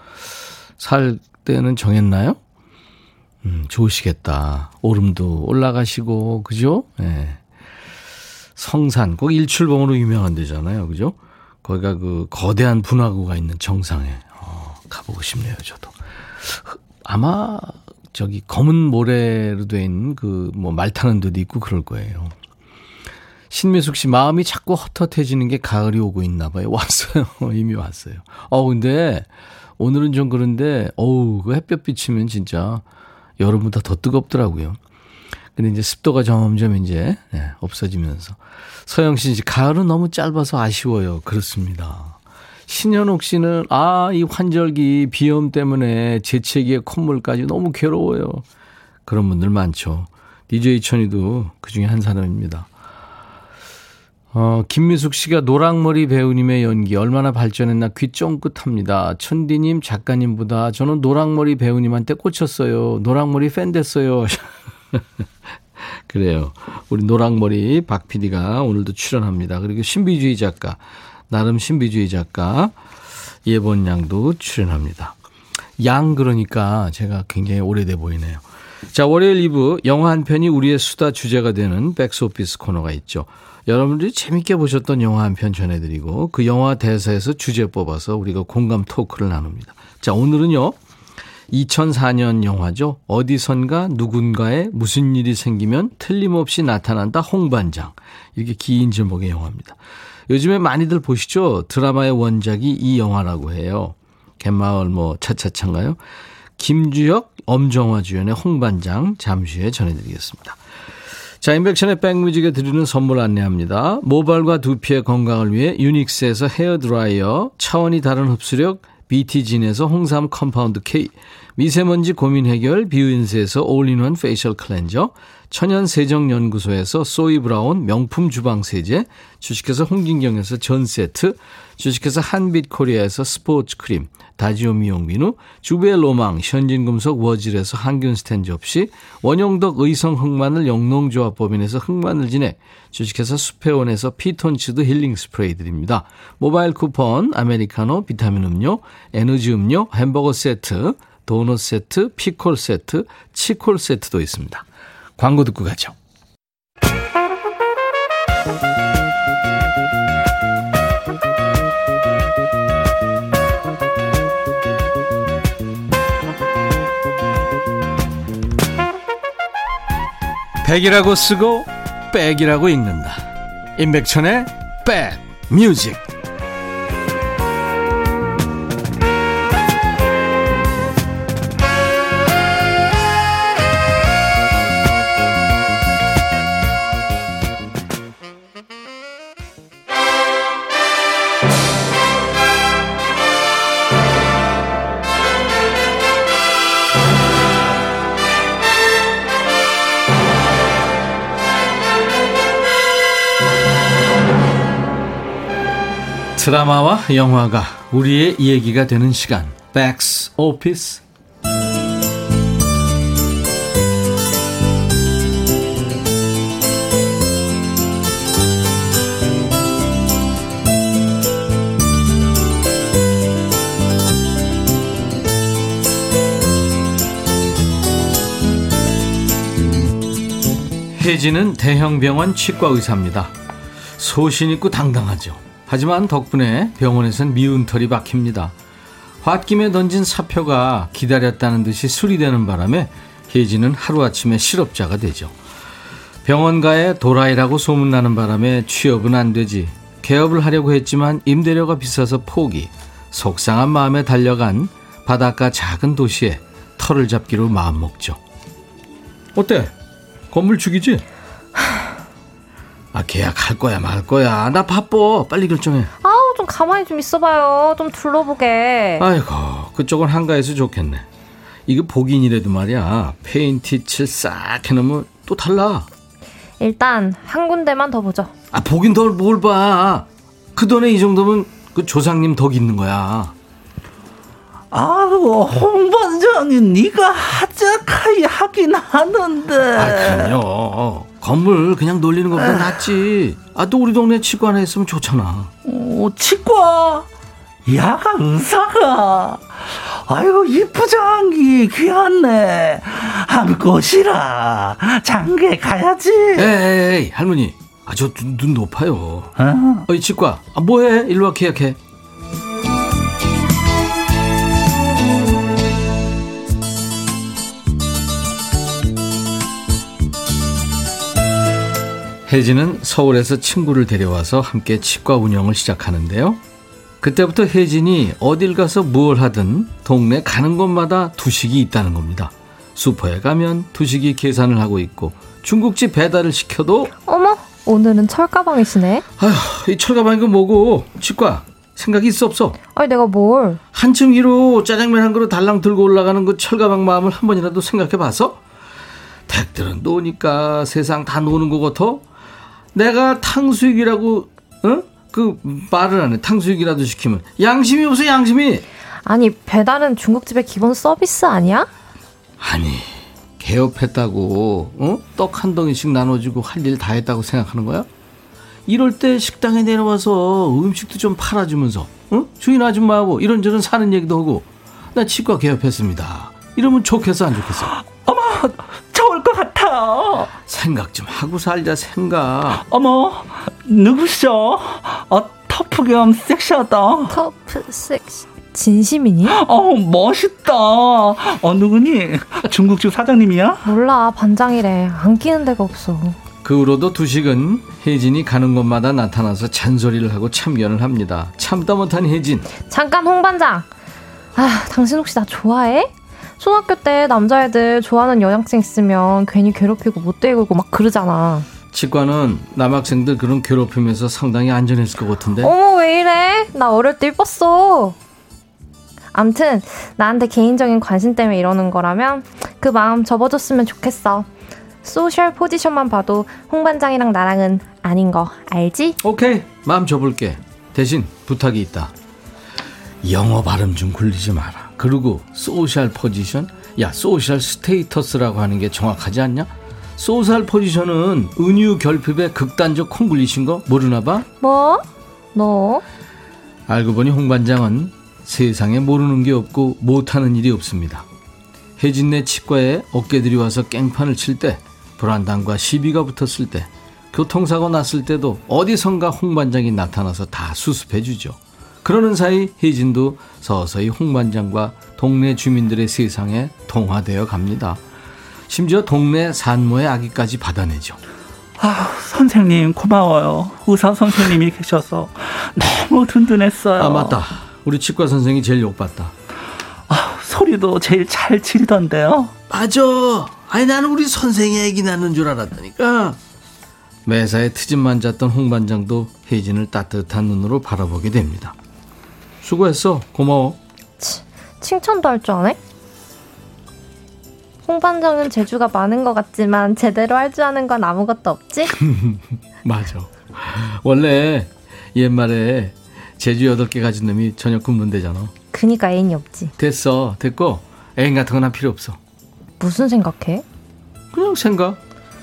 살 때는 정했나요? 음, 좋으시겠다. 오름도 올라가시고, 그죠? 예. 네. 성산, 꼭 일출봉으로 유명한 데잖아요. 그죠? 거기가 그 거대한 분화구가 있는 정상에 어, 가보고 싶네요, 저도. 아마 저기 검은 모래로 된 그 뭐 말 타는 데도 있고 그럴 거예요. 신미숙 씨 마음이 자꾸 헛헛해지는 게 가을이 오고 있나 봐요. 왔어요. 이미 왔어요. 어 근데 오늘은 좀 그런데 어우 그 햇볕 비치면 진짜 여름보다 더 뜨겁더라고요. 근데 이제 습도가 점점 이제 네, 없어지면서 서영신 씨 가을은 너무 짧아서 아쉬워요. 그렇습니다. 신현옥 씨는 아 이 환절기 비염 때문에 재채기에 콧물까지 너무 괴로워요. 그런 분들 많죠. DJ 천이도 그 중에 한 사람입니다. 어, 김미숙 씨가 노랑머리 배우님의 연기 얼마나 발전했나 귀 쫑긋합니다. 천디님 작가님보다 저는 노랑머리 배우님한테 꽂혔어요. 노랑머리 팬 됐어요. 그래요. 우리 노랑머리 박 PD가 오늘도 출연합니다. 그리고 신비주의 작가, 나름 신비주의 작가 예본 양도 출연합니다. 양 그러니까 제가 굉장히 오래돼 보이네요. 자, 월요일 2부 영화 한 편이 우리의 수다 주제가 되는 백스오피스 코너가 있죠. 여러분들이 재밌게 보셨던 영화 한 편 전해드리고 그 영화 대사에서 주제 뽑아서 우리가 공감 토크를 나눕니다. 자, 오늘은요. 2004년 영화죠. 어디선가 누군가에 무슨 일이 생기면 틀림없이 나타난다 홍반장. 이렇게 긴 제목의 영화입니다. 요즘에 많이들 보시죠? 드라마의 원작이 이 영화라고 해요. 갯마을 뭐 차차차인가요? 김주혁, 엄정화 주연의 홍반장 잠시 후에 전해드리겠습니다. 자, 임백천의 백뮤직에 드리는 선물 안내합니다. 모발과 두피의 건강을 위해 유닉스에서 헤어드라이어, 차원이 다른 흡수력, BT진에서 홍삼 compound K, 미세먼지 고민 해결 뷰인스에서 all-in-one facial cleanser, 천연 세정연구소에서 소이 브라운 명품 주방 세제, 주식회사 홍진경에서 전 세트, 주식회사 한빛 코리아에서 스포츠 크림, 다지오 미용 비누, 주베 로망 현진금속 워즐에서 항균 스탠 접시, 원용덕 의성 흑마늘 영농조합법인에서 흑마늘 진액, 주식회사 수페온에서 피톤치드 힐링 스프레이 드립니다. 모바일 쿠폰, 아메리카노, 비타민 음료, 에너지 음료, 햄버거 세트, 도넛 세트, 피콜 세트, 치콜 세트도 있습니다. 광고 듣고 가죠. 백이라고 쓰고 백이라고 읽는다. 임백천의 백 뮤직. 드라마와 영화가 우리의 이야기가 되는 시간. 백스 오피스. 혜진은 대형 병원 치과 의사입니다. 소신 있고 당당하죠. 하지만 덕분에 병원에선 미운 털이 박힙니다. 홧김에 던진 사표가 기다렸다는 듯이 수리되는 바람에 혜진은 하루아침에 실업자가 되죠. 병원가에 도라이라고 소문나는 바람에 취업은 안 되지. 개업을 하려고 했지만 임대료가 비싸서 포기. 속상한 마음에 달려간 바닷가 작은 도시에 털을 잡기로 마음먹죠. 어때? 건물 죽이지? 아 계약할 거야 말 거야. 나 바빠. 빨리 결정해. 아우 좀 가만히 좀 있어봐요. 좀 둘러보게. 아이고 그쪽은 한가해서 좋겠네. 이거 복인이라도 말이야. 페인트 칠싹 해놓으면 또 달라. 일단 한 군데만 더 보죠. 아 보긴 덜 뭘 봐. 그 돈에 이 정도면 그 조상님 덕 있는 거야. 아우 홍 반장이 네가 하자카이 하긴 하는데. 아 그럼요 건물 그냥 놀리는 것보다 낫지. 아 또 우리 동네 치과 하나 있으면 좋잖아. 어, 치과? 야가 의사가. 아이고 이쁘장기 귀하네. 한곳이라. 장계 가야지. 에이 할머니. 아 저 눈 높아요. 어? 어이 치과. 아 뭐해? 일로 와 계약해 혜진은 서울에서 친구를 데려와서 함께 치과 운영을 시작하는데요. 그때부터 혜진이 어딜 가서 뭘 하든 동네 가는 곳마다 두식이 있다는 겁니다. 슈퍼에 가면 두식이 계산을 하고 있고 중국집 배달을 시켜도 어머 오늘은 철가방이시네. 아휴 이 철가방 이거 뭐고? 치과 생각이 있어 없어? 아니 내가 뭘? 한층 위로 짜장면 한 그릇 달랑 들고 올라가는 그 철가방 마음을 한 번이라도 생각해 봐서? 댁들은 노니까 세상 다 노는 거 같아 내가 탕수육이라고 어? 그 말을 안 해. 탕수육이라도 시키면 양심이 없어 양심이. 아니 배달은 중국집의 기본 서비스 아니야? 아니 개업했다고 어? 떡 한 덩이씩 나눠주고 할 일 다 했다고 생각하는 거야? 이럴 때 식당에 내려와서 음식도 좀 팔아주면서 어? 주인 아줌마하고 이런저런 사는 얘기도 하고 나 치과 개업했습니다. 이러면 좋겠어 안 좋겠어? 어머 생각 좀 하고 살자 생각. 어머 누구셔? 어, 터프 겸 섹시하다. 터프 섹시. 진심이니? 어, 멋있다. 어, 누구니? 중국집 사장님이야? 몰라, 반장이래. 안 끼는 데가 없어. 그 후로도 두식은 혜진이 가는 곳마다 나타나서 잔소리를 하고 참견을 합니다. 참다 못한 혜진. 잠깐, 홍반장! 아, 당신 혹시 나 좋아해? 초등학교 때 남자애들 좋아하는 여장생 있으면 괜히 괴롭히고 못되게 굴고 막 그러잖아. 치과는 남학생들 그런 괴롭힘에서 상당히 안전했을 것 같은데. 어머, 왜 이래? 나 어릴 때 이뻤어. 암튼, 나한테 개인적인 관심 때문에 이러는 거라면 그 마음 접어줬으면 좋겠어. 소셜 포지션만 봐도 홍 반장이랑 나랑은 아닌 거 알지? 오케이 마음 줘볼게 대신 부탁이 있다 영어 발음 좀 굴리지 마라 그리고 social position 야 social status라고 하는 게 정확하지 않냐 social position은 은유 결핍의 극단적 콩글리시인 거 모르나 봐 뭐? 너? 알고 보니 홍 반장은 세상에 모르는 게 없고 못하는 일이 없습니다 혜진네 치과에 어깨들이 와서 깽판을 칠 때 불안당과 시비가 붙었을 때, 교통사고 났을 때도 어디선가 홍 반장이 나타나서 다 수습해주죠. 그러는 사이 혜진도 서서히 홍반장과 동네 주민들의 세상에 동화되어 갑니다. 심지어 동네 산모의 아기까지 받아내죠. 아, 선생님 고마워요. 의사 선생님이 계셔서 너무 든든했어요. 아 맞다. 우리 치과 선생이 제일 욕받다. 아, 소리도 제일 잘 지르던데요. 맞아. 아니 나는 우리 선생이 얘기 나는 줄 알았다니까. 매사에 트집만 잤던 홍 반장도 혜진을 따뜻한 눈으로 바라보게 됩니다. 수고했어. 고마워. 치, 칭찬도 할 줄 아네? 홍 반장은 재주가 많은 것 같지만 제대로 할 줄 아는 건 아무것도 없지? 맞아. 원래 옛말에 재주 여덟 개 가진 놈이 저녁 굶는 데잖아. 그니까 애인이 없지. 됐어. 됐고 애인 같은 건 한 필요 없어. 무슨 생각해? 그냥 생각.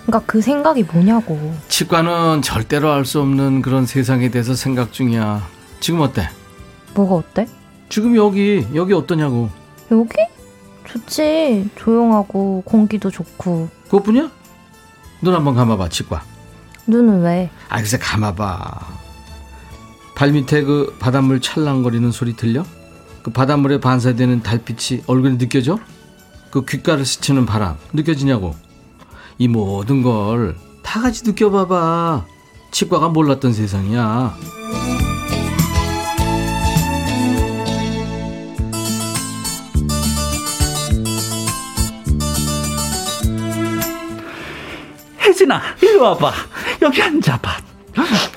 그러니까 그 생각이 뭐냐고. 치과는 절대로 알 수 없는 그런 세상에 대해서 생각 중이야. 지금 어때? 뭐가 어때? 지금 여기 여기 어떠냐고. 여기? 좋지. 조용하고 공기도 좋고. 그것뿐이야? 눈 한번 감아봐 치과. 눈은 왜? 아 글쎄 감아봐. 발 밑에 그 바닷물 찰랑거리는 소리 들려? 그 바닷물에 반사되는 달빛이 얼굴에 느껴져? 그 귓가를 스치는 바람 느껴지냐고 이 모든 걸 다 같이 느껴봐봐 치과가 몰랐던 세상이야 혜진아 이리 와봐. 여기 앉아봐.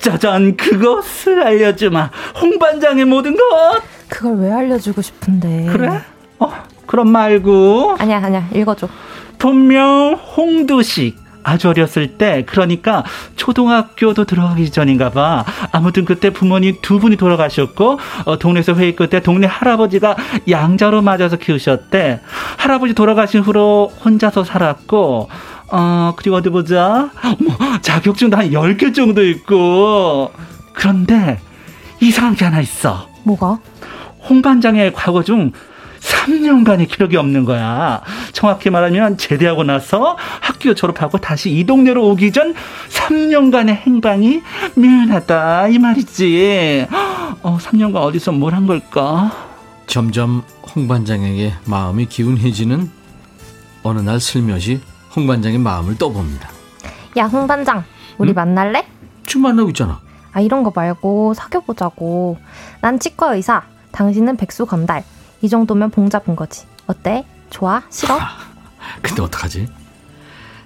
짜잔 그것을 알려주마. 홍반장의 모든 것. 그걸 왜 알려주고 싶은데? 그래? 어 그럼 말고. 아니야 아니야. 읽어줘. 분명 홍두식. 아주 어렸을 때 그러니까 초등학교도 들어가기 전인가 봐. 아무튼 그때 부모님 두 분이 돌아가셨고 어, 동네에서 회의 끝에 동네 할아버지가 양자로 맞아서 키우셨대. 할아버지 돌아가신 후로 혼자서 살았고 어 그리고 어디 보자 어머 자격증도 한 10개 정도 있고 그런데 이상한 게 하나 있어 뭐가? 홍 반장의 과거 중 3년간의 기록이 없는 거야. 정확히 말하면 제대하고 나서 학교 졸업하고 다시 이 동네로 오기 전 3년간의 행방이 미안하다 이 말이지. 어, 3년간 어디서 뭘 한 걸까? 점점 홍반장에게 마음이 기운해지는 어느 날 슬며시 홍 반장의 마음을 떠봅니다 야 홍 반장 우리 응? 만날래? 지금 만나고 있잖아 아 이런 거 말고 사귀어보자고 난 치과 의사 당신은 백수 건달 이 정도면 봉 잡은 거지 어때? 좋아? 싫어? 근데 어떡하지?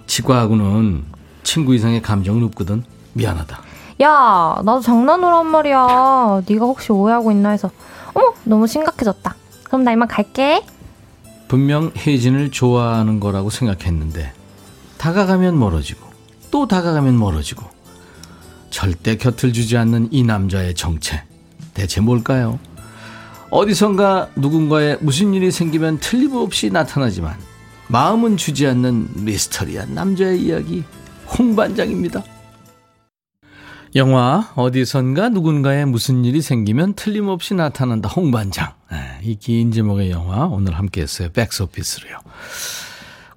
치과하고는 친구 이상의 감정은 없거든 미안하다 야 나도 장난으로 한 말이야 네가 혹시 오해하고 있나 해서 어머 너무 심각해졌다 그럼 나 이만 갈게 분명 혜진을 좋아하는 거라고 생각했는데 다가가면 멀어지고 또 다가가면 멀어지고 절대 곁을 주지 않는 이 남자의 정체 대체 뭘까요? 어디선가 누군가에 무슨 일이 생기면 틀림없이 나타나지만 마음은 주지 않는 미스터리한 남자의 이야기 홍반장입니다. 영화 어디선가 누군가에 무슨 일이 생기면 틀림없이 나타난다 홍반장 네, 이긴 제목의 영화 오늘 함께 했어요 백스오피스로요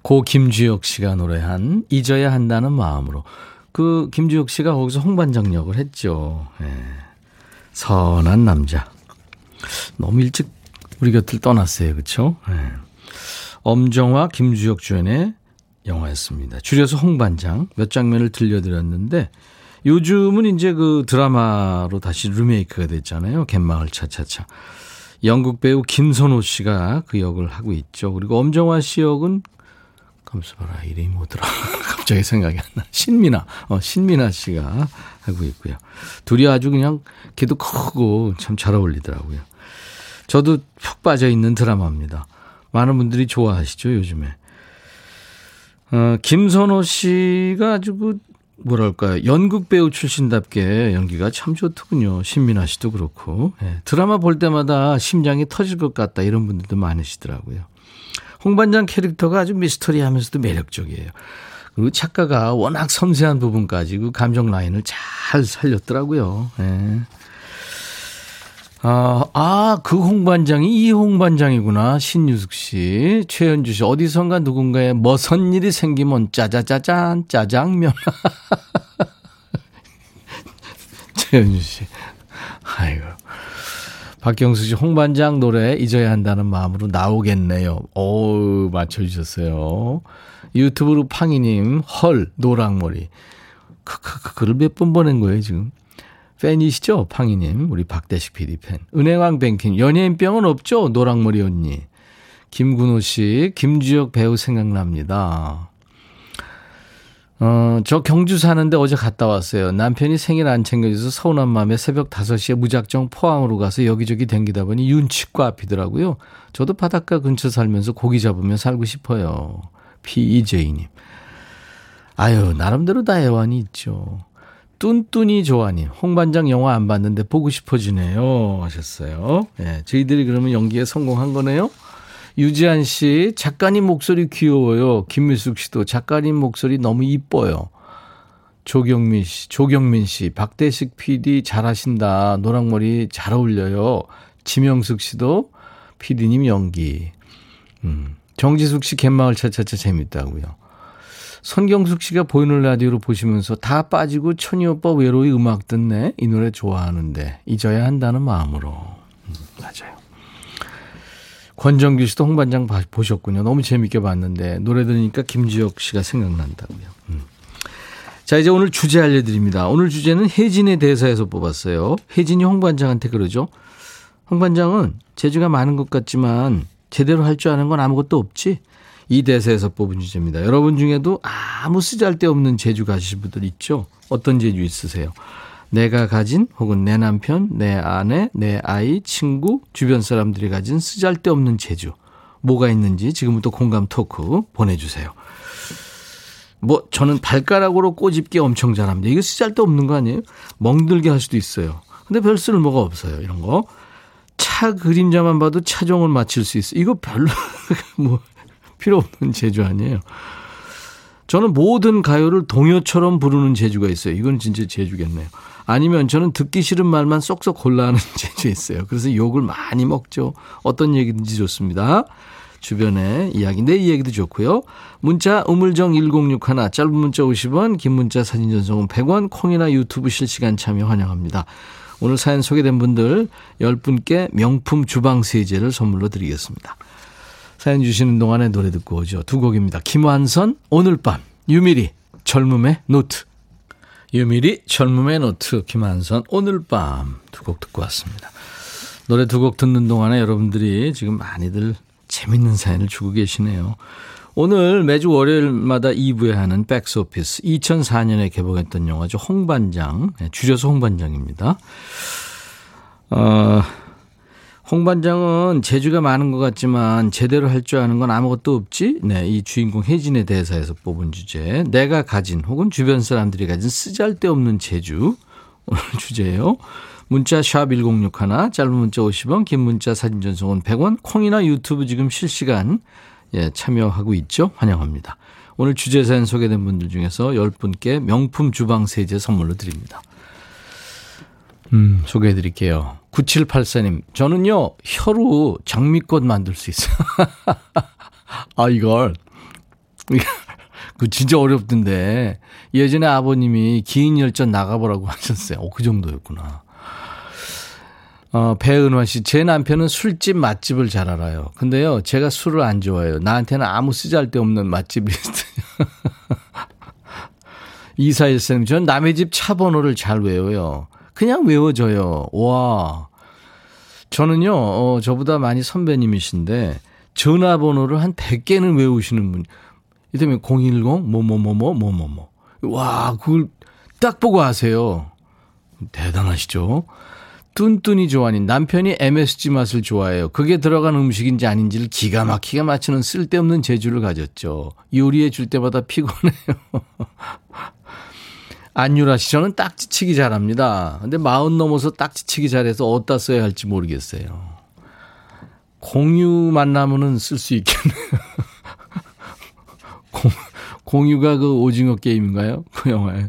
고 김주혁 씨가 노래한 잊어야 한다는 마음으로 그 김주혁 씨가 거기서 홍반장 역을 했죠. 예. 선한 남자. 너무 일찍 우리 곁을 떠났어요. 그렇죠? 예. 엄정화, 김주혁 주연의 영화였습니다. 줄여서 홍반장 몇 장면을 들려드렸는데 요즘은 이제 그 드라마로 다시 리메이크가 됐잖아요. 갯마을 차차차. 영국 배우 김선호 씨가 그 역을 하고 있죠. 그리고 엄정화 씨 역은 감수 봐라 이름이 뭐더라 갑자기 생각이 안 나. 신민아, 어 신민아 씨가 하고 있고요. 둘이 아주 그냥 걔도 크고 참 잘 어울리더라고요. 저도 푹 빠져 있는 드라마입니다. 많은 분들이 좋아하시죠 요즘에. 어, 김선호 씨가 아주 그 뭐랄까요 연극 배우 출신답게 연기가 참 좋더군요. 신민아 씨도 그렇고 예, 드라마 볼 때마다 심장이 터질 것 같다 이런 분들도 많으시더라고요. 홍반장 캐릭터가 아주 미스터리하면서도 매력적이에요. 그리고 작가가 워낙 섬세한 부분까지 그 감정 라인을 잘 살렸더라고요. 예. 아, 아, 그 홍반장이 이 홍반장이구나. 신유숙 씨, 최현주 씨. 어디선가 누군가에 머선 일이 생기면 짜자자잔, 짜장면. 최현주 씨. 박경수 씨, 홍반장 노래 잊어야 한다는 마음으로 나오겠네요. 오 맞춰주셨어요. 유튜브로 팡이님, 헐, 노랑머리. 크크크, 글을 몇번 보낸 거예요, 지금. 팬이시죠? 팡이님. 우리 박대식 PD 팬. 은행왕 뱅킹. 연예인병은 없죠? 노랑머리 언니. 김군호 씨. 김주혁 배우 생각납니다. 어, 저 경주 사는데 어제 갔다 왔어요. 남편이 생일 안 챙겨줘서 서운한 마음에 새벽 5시에 무작정 포항으로 가서 여기저기 댕기다 보니 윤치과 앞이더라고요. 저도 바닷가 근처 살면서 고기 잡으며 살고 싶어요. PEJ님. 아유, 나름대로 다 애환이 있죠. 뚠뚠이 좋아님, 홍반장 영화 안 봤는데 보고 싶어지네요. 하셨어요. 예, 저희들이 그러면 연기에 성공한 거네요. 유지한 씨, 작가님 목소리 귀여워요. 김미숙 씨도 작가님 목소리 너무 이뻐요. 조경민 씨, 조경민 씨, 박대식 PD 잘하신다. 노랑머리 잘 어울려요. 지명숙 씨도 PD님 연기. 음, 정지숙 씨 갯마을 차차차 재밌다고요. 손경숙 씨가 보이는 라디오로 보시면서 다 빠지고 천희 오빠 외로이 음악 듣네. 이 노래 좋아하는데 잊어야 한다는 마음으로. 음, 맞아요. 권정규 씨도 홍반장 보셨군요. 너무 재밌게 봤는데 노래 들으니까 김지혁 씨가 생각난다고요. 음. 자 이제 오늘 주제 알려드립니다. 오늘 주제는 혜진의 대사에서 뽑았어요. 혜진이 홍반장한테 그러죠. 홍반장은 재주가 많은 것 같지만 제대로 할 줄 아는 건 아무것도 없지. 이 대사에서 뽑은 주제입니다. 여러분 중에도 아무 쓰잘데없는 재주 가지신 분들 있죠? 어떤 재주 있으세요? 내가 가진 혹은 내 남편, 내 아내, 내 아이, 친구, 주변 사람들이 가진 쓰잘데없는 재주. 뭐가 있는지 지금부터 공감 토크 보내주세요. 뭐 저는 발가락으로 꼬집기 엄청 잘합니다. 이거 쓰잘데없는 거 아니에요? 멍들게 할 수도 있어요. 근데 별 쓸모가 없어요. 이런 거. 차 그림자만 봐도 차종을 맞출 수 있어요. 이거 별로 뭐 필요 없는 재주 아니에요. 저는 모든 가요를 동요처럼 부르는 재주가 있어요. 이건 진짜 재주겠네요. 아니면 저는 듣기 싫은 말만 쏙쏙 골라하는 재주 있어요. 그래서 욕을 많이 먹죠. 어떤 얘기든지 좋습니다. 주변에 이야기, 내 이야기도 좋고요. 문자 우물정 1061 짧은 문자 50원, 긴 문자 사진 전송은 100원, 콩이나 유튜브 실시간 참여 환영합니다. 오늘 사연 소개된 분들 10분께 명품 주방 세제를 선물로 드리겠습니다. 사연 주시는 동안에 노래 듣고 오죠. 두 곡입니다. 김완선 오늘 밤 유미리 젊음의 노트 유미리 젊음의 노트 김완선 오늘 밤 두 곡 듣고 왔습니다. 노래 두 곡 듣는 동안에 여러분들이 지금 많이들 재밌는 사연을 주고 계시네요. 오늘 매주 월요일마다 2부에 하는 백스오피스 2004년에 개봉했던 영화죠. 홍반장 네, 줄여서 홍반장입니다. 어, 홍 반장은 재주가 많은 것 같지만 제대로 할 줄 아는 건 아무것도 없지? 네, 이 주인공 혜진의 대사에서 뽑은 주제. 내가 가진 혹은 주변 사람들이 가진 쓰잘데없는 재주. 오늘 주제예요. 문자 샵 1061, 짧은 문자 50원, 긴 문자 사진 전송은 100원, 콩이나 유튜브 지금 실시간 예, 참여하고 있죠. 환영합니다. 오늘 주제 사연 소개된 분들 중에서 10분께 명품 주방 세제 선물로 드립니다. 음, 소개해 드릴게요. 9784님, 저는요, 혀로 장미꽃 만들 수 있어요. 아, 이걸, 그 진짜 어렵던데. 예전에 아버님이 긴 열전 나가보라고 하셨어요. 오, 그 정도였구나. 어, 배은화 씨, 제 남편은 술집 맛집을 잘 알아요. 근데요, 제가 술을 안 좋아해요. 나한테는 아무 쓰잘데없는 맛집 리스트. 이사일쌤, 전 남의 집 차 번호를 잘 외워요. 그냥 외워져요. 와. 저는요, 어, 저보다 많이 선배님이신데, 전화번호를 한 100개는 외우시는 분. 이때면 010, 뭐, 뭐, 뭐, 뭐, 뭐, 뭐, 뭐. 와, 그걸 딱 보고 하세요. 대단하시죠? 뚠뚠이 좋아하는 남편이 MSG 맛을 좋아해요. 그게 들어간 음식인지 아닌지를 기가 막히게 맞추는 쓸데없는 재주를 가졌죠. 요리해 줄 때마다 피곤해요. 안유라 씨, 저는 딱지치기 잘합니다. 근데 마흔 넘어서 딱지치기 잘해서 어디다 써야 할지 모르겠어요. 공유 만나면은 쓸 수 있겠네요. 공, 공유가 그 오징어 게임인가요? 그 영화에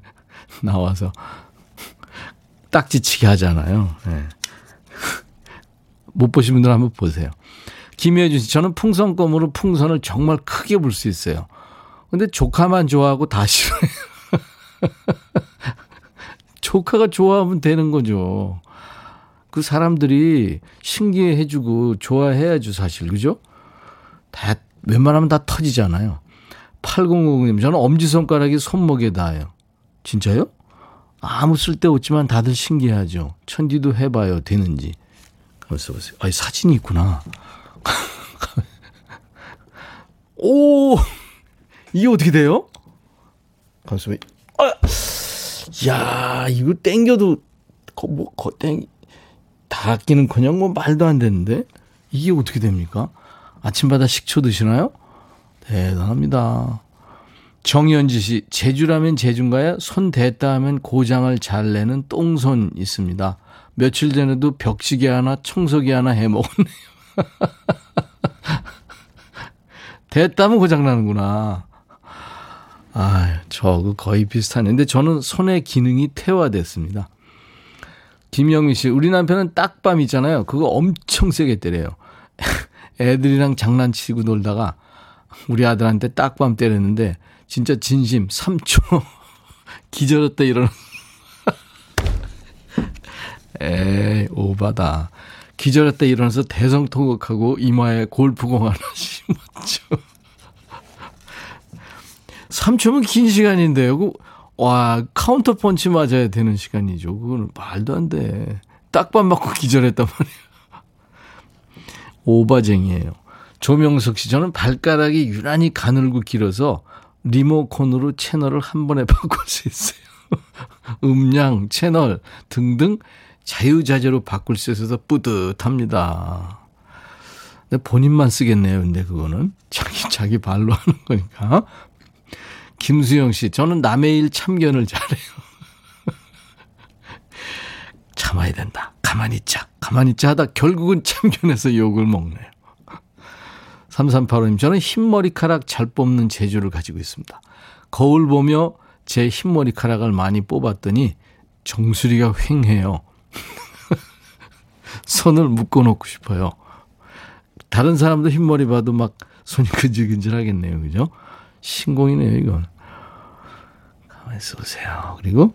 나와서. 딱지치기 하잖아요. 네. 못 보신 분들 한번 보세요. 김혜준 씨, 저는 풍선껌으로 풍선을 정말 크게 불 수 있어요. 근데 조카만 좋아하고 다 싫어요. 조카가 좋아하면 되는 거죠. 그 사람들이 신기해 해주고 좋아해야죠, 사실. 그죠? 다, 웬만하면 다 터지잖아요. 8050님, 저는 엄지손가락이 손목에 닿아요. 진짜요? 아무 쓸데 없지만 다들 신기하죠. 천디도 해봐요. 되는지. 가만있어 보세요. 아니, 사진이 있구나. 오! 이게 어떻게 돼요? 가만있어 봐. 아! 야, 이거 땡겨도, 거, 뭐, 거, 땡, 닿기는 그냥 뭐 말도 안 되는데? 이게 어떻게 됩니까? 아침마다 식초 드시나요? 대단합니다. 정현지 씨, 제주라면 제주인가요? 손 댔다 하면 고장을 잘 내는 똥손 있습니다. 며칠 전에도 벽시계 하나, 청소기 하나 해 먹었네요. 됐다면 고장 나는구나. 아, 저거 거의 비슷한데 저는 손의 기능이 퇴화됐습니다. 김영미 씨, 우리 남편은 딱밤 있잖아요. 그거 엄청 세게 때려요. 애들이랑 장난치고 놀다가 우리 아들한테 딱밤 때렸는데 진짜 진심 3초 기절했다 이러는 에이 오바다 기절했다 일어나서 대성통곡하고 이마에 골프공 하나 심었죠 3초면 긴 시간인데요 그, 와 카운터 펀치 맞아야 되는 시간이죠 그거는 말도 안 돼 딱밤 맞고 기절했단 말이에요 오바쟁이에요 조명석 씨 저는 발가락이 유난히 가늘고 길어서 리모컨으로 채널을 한 번에 바꿀 수 있어요. 음량, 채널 등등 자유자재로 바꿀 수 있어서 뿌듯합니다. 본인만 쓰겠네요. 근데 그거는 자기 자기 발로 하는 거니까. 김수영 씨, 저는 남의 일 참견을 잘해요. 참아야 된다. 가만히 있자. 가만히 있자 하다 결국은 참견해서 욕을 먹네요. 3385님, 저는 흰머리카락 잘 뽑는 재주를 가지고 있습니다. 거울 보며 제 흰머리카락을 많이 뽑았더니 정수리가 휑해요. 손을 묶어놓고 싶어요. 다른 사람도 흰머리 봐도 막 손이 근질근질 하겠네요. 그죠? 신공이네요, 이건. 있어 보세요. 그리고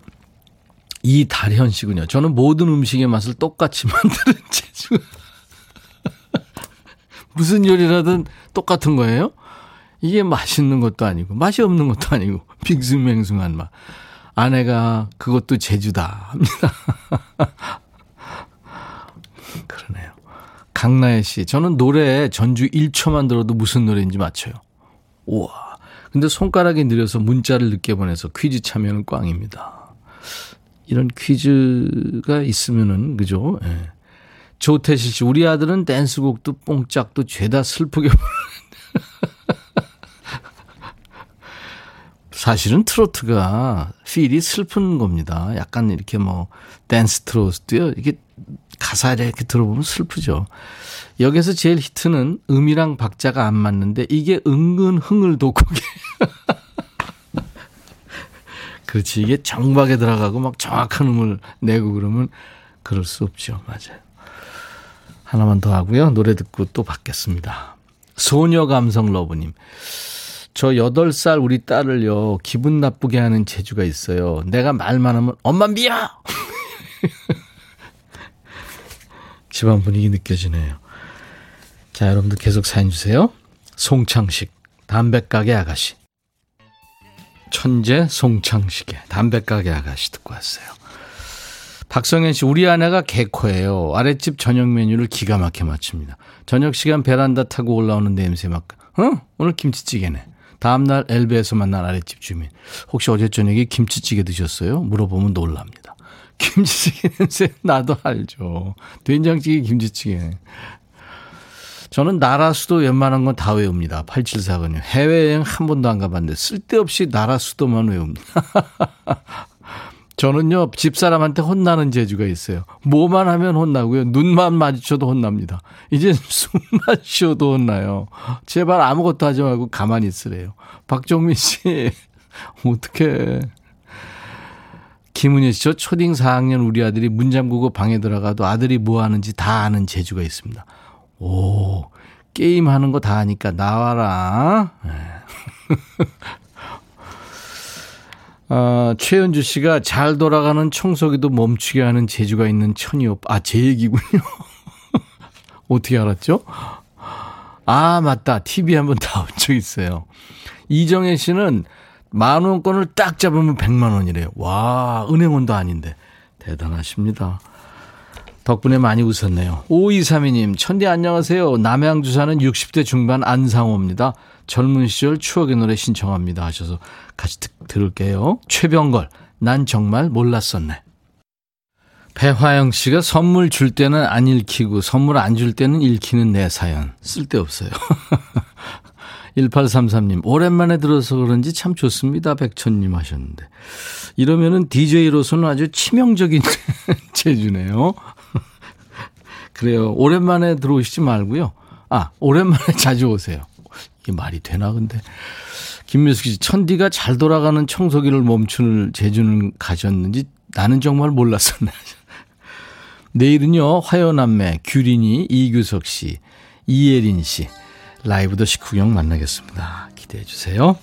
이달현 씨군요. 저는 모든 음식의 맛을 똑같이 만드는 재주가 무슨 요리라든 똑같은 거예요? 이게 맛있는 것도 아니고, 맛이 없는 것도 아니고, 빙숭맹숭한 맛. 아내가 그것도 제주다 합니다. 그러네요. 강나혜 씨, 저는 노래 전주 1초만 들어도 무슨 노래인지 맞춰요. 우와. 근데 손가락이 느려서 문자를 늦게 보내서 퀴즈 참여는 꽝입니다. 이런 퀴즈가 있으면은, 그죠? 예. 네. 조태실 씨, 우리 아들은 댄스곡도 뽕짝도 죄다 슬프게 사실은 트로트가 feel이 슬픈 겁니다. 약간 이렇게 뭐 댄스 트로트도요. 이게 가사를 이렇게 들어보면 슬프죠. 여기서 제일 히트는 음이랑 박자가 안 맞는데 이게 은근 흥을 돋구게. 그렇지. 이게 정박에 들어가고 막 정확한 음을 내고 그러면 그럴 수 없죠. 맞아요. 하나만 더 하고요. 노래 듣고 또 받겠습니다. 소녀 감성 러브님. 저 8살 우리 딸을요, 기분 나쁘게 하는 재주가 있어요. 내가 말만 하면, 엄마 미야! 집안 분위기 느껴지네요. 자, 여러분들 계속 사연 주세요. 송창식, 담배가게 아가씨. 천재 송창식의 담배가게 아가씨 듣고 왔어요. 박성현 씨, 우리 아내가 개코예요. 아랫집 저녁 메뉴를 기가 막혀 맞춥니다. 저녁 시간 베란다 타고 올라오는 냄새 막, 어? 오늘 김치찌개네. 다음날 엘베에서 만난 아랫집 주민. 혹시 어제 저녁에 김치찌개 드셨어요? 물어보면 놀랍니다. 김치찌개 냄새 나도 알죠. 된장찌개, 김치찌개. 저는 나라 수도 웬만한 건 다 외웁니다. 8749님. 해외여행 한 번도 안 가봤는데 쓸데없이 나라 수도만 외웁니다. 저는요, 집사람한테 혼나는 재주가 있어요. 뭐만 하면 혼나고요. 눈만 마주쳐도 혼납니다. 이제 숨만 쉬어도 혼나요. 제발 아무것도 하지 말고 가만히 있으래요. 박종민 씨, 어떡해. 김은혜 씨, 저 초딩 4학년 우리 아들이 문 잠그고 방에 들어가도 아들이 뭐 하는지 다 아는 재주가 있습니다. 오, 게임 하는 거 다 하니까 나와라. 네. 아, 최현주 씨가 잘 돌아가는 청소기도 멈추게 하는 재주가 있는 천이 오빠. 아, 제 얘기군요. 어떻게 알았죠? 아, 맞다. TV 한번 나온 적 있어요. 이정혜 씨는 만 원권을 딱 잡으면 100만 원이래요. 와, 은행원도 아닌데. 대단하십니다. 덕분에 많이 웃었네요. 5232님, 천디 안녕하세요. 남양주 사는 60대 중반 안상호입니다. 젊은 시절 추억의 노래 신청합니다 하셔서 같이 듣, 들을게요. 최병걸, 난 정말 몰랐었네. 배화영 씨가 선물 줄 때는 안 읽히고 선물 안 줄 때는 읽히는 내 사연. 쓸데없어요. 1833님, 오랜만에 들어서 그런지 참 좋습니다. 백천님 하셨는데. 이러면은 DJ로서는 아주 치명적인 재주네요. 그래요. 오랜만에 들어오시지 말고요. 아, 오랜만에 자주 오세요. 이게 말이 되나, 근데. 김미숙 씨, 천디가 잘 돌아가는 청소기를 멈추는 재주는 가졌는지 나는 정말 몰랐었네. 내일은요, 화요남매, 규린이, 이규석 씨, 이예린 씨, 라이브 더 식후경 만나겠습니다. 기대해 주세요.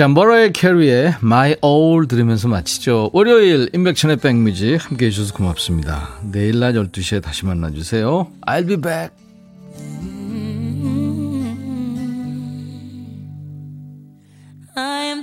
자, 머라이 캐리의 My All 들으면서 마치죠. 월요일 인백천의 백뮤지 함께 해주셔서 고맙습니다. 내일 낮 12시에 다시 만나주세요. I'll be back. I'm